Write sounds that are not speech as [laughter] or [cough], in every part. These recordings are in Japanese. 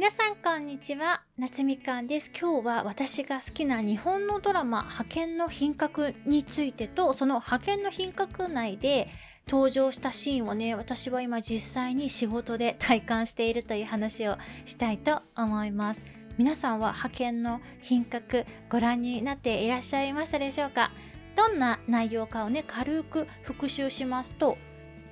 皆さんこんにちは。夏みかんです。今日は私が好きな日本のドラマ派遣の品格についてとその派遣の品格内で登場したシーンをね私は今実際に仕事で体感しているという話をしたいと思います。皆さんは派遣の品格ご覧になっていらっしゃいましたでしょうか？どんな内容かをね軽く復習しますと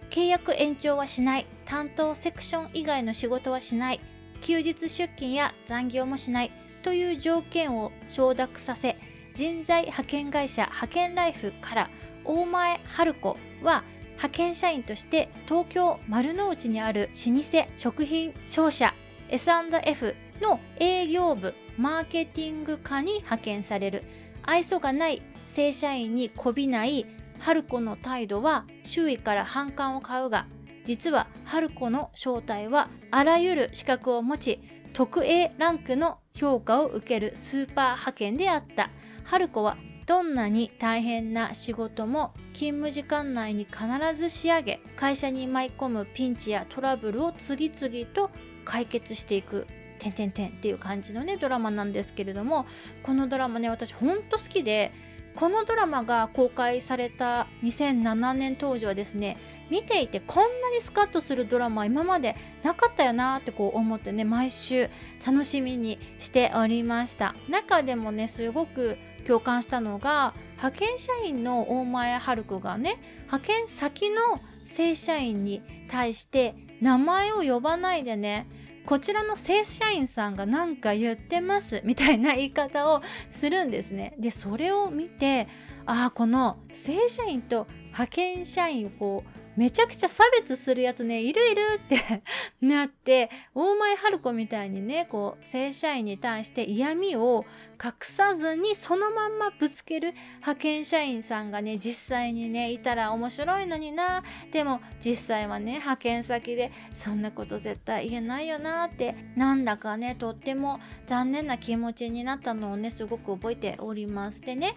契約延長はしない。担当セクション以外の仕事はしない。休日出勤や残業もしないという条件を承諾させ人材派遣会社派遣ライフから大前春子は派遣社員として東京丸の内にある老舗食品商社 S&F の営業部マーケティング課に派遣される。愛想がない正社員にこびない春子の態度は周囲から反感を買うが実は春子の正体はあらゆる資格を持ち特 A ランクの評価を受けるスーパー派遣であった。春子はどんなに大変な仕事も勤務時間内に必ず仕上げ会社に舞い込むピンチやトラブルを次々と解決していくてんてんてんっていう感じのねドラマなんですけれどもこのドラマね私ほんと好きでこのドラマが公開された2007年当時はですね見ていてこんなにスカッとするドラマ今までなかったよなってこう思ってね毎週楽しみにしておりました。中でもねすごく共感したのが派遣社員の大前春子がね派遣先の正社員に対して名前を呼ばないでねこちらの正社員さんが何か言ってますみたいな言い方をするんですね。でそれを見てああこの正社員と派遣社員をこうめちゃくちゃ差別するやつねいるいるって [laughs] なって大前春子みたいにねこう正社員に対して嫌味を隠さずにそのまんまぶつける派遣社員さんがね実際にねいたら面白いのにな。でも実際はね派遣先でそんなこと絶対言えないよなってなんだかねとっても残念な気持ちになったのをねすごく覚えておりますでね。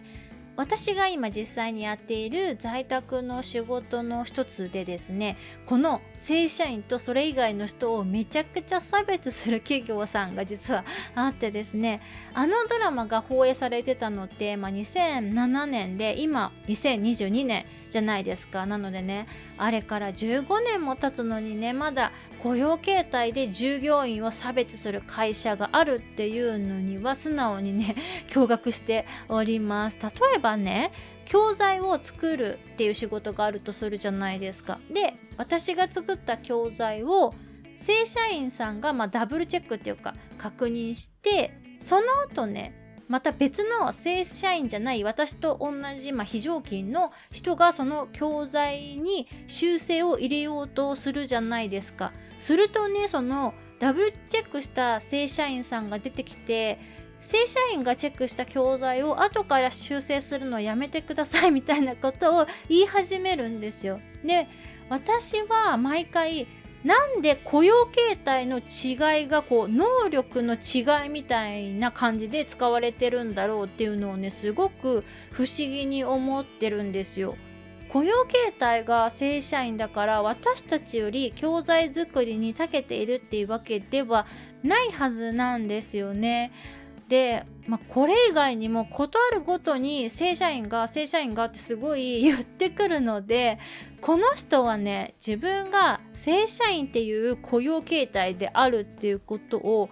私が今実際にやっている在宅の仕事の一つでですねこの正社員とそれ以外の人をめちゃくちゃ差別する企業さんが実はあってですねあのドラマが放映されてたのって、まあ、2007年で今2022年じゃないですか。なのでねあれから15年も経つのにねまだ雇用形態で従業員を差別する会社があるっていうのには素直にね驚愕しております。例えばね教材を作るっていう仕事があるとするじゃないですか。で私が作った教材を正社員さんがまダブルチェックっていうか確認してその後ねまた別の正社員じゃない私と同じ、まあ、非常勤の人がその教材に修正を入れようとするじゃないですか。するとねそのダブルチェックした正社員さんが出てきて正社員がチェックした教材を後から修正するのをやめてくださいみたいなことを言い始めるんですよ。で私は毎回なんで雇用形態の違いがこう能力の違いみたいな感じで使われてるんだろうっていうのをねすごく不思議に思ってるんですよ。雇用形態が正社員だから私たちより教材作りに長けているっていうわけではないはずなんですよね。で、まあ、これ以外にも事あるごとに正社員が正社員がってすごい言ってくるのでこの人はね自分が正社員っていう雇用形態であるっていうことを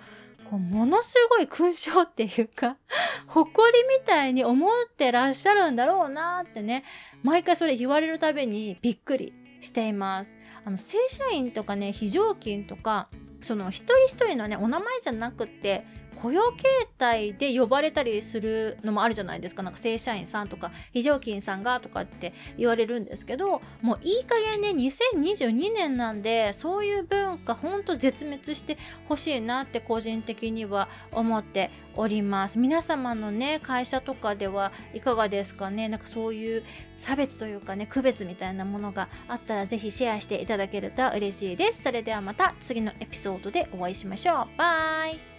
こうものすごい勲章っていうか [laughs] 誇りみたいに思ってらっしゃるんだろうなってね毎回それ言われるたびにびっくりしています。あの正社員とかね非常勤とかその一人一人のねお名前じゃなくって雇用形態で呼ばれたりするのもあるじゃないですか。なんか正社員さんとか非常勤さんがとかって言われるんですけどもういい加減ね2022年なんでそういう文化ほんと絶滅してほしいなって個人的には思っております。皆様のね会社とかではいかがですかね。なんかそういう差別というかね区別みたいなものがあったら是非シェアしていただけると嬉しいです。それではまた次のエピソードでお会いしましょう。バイ。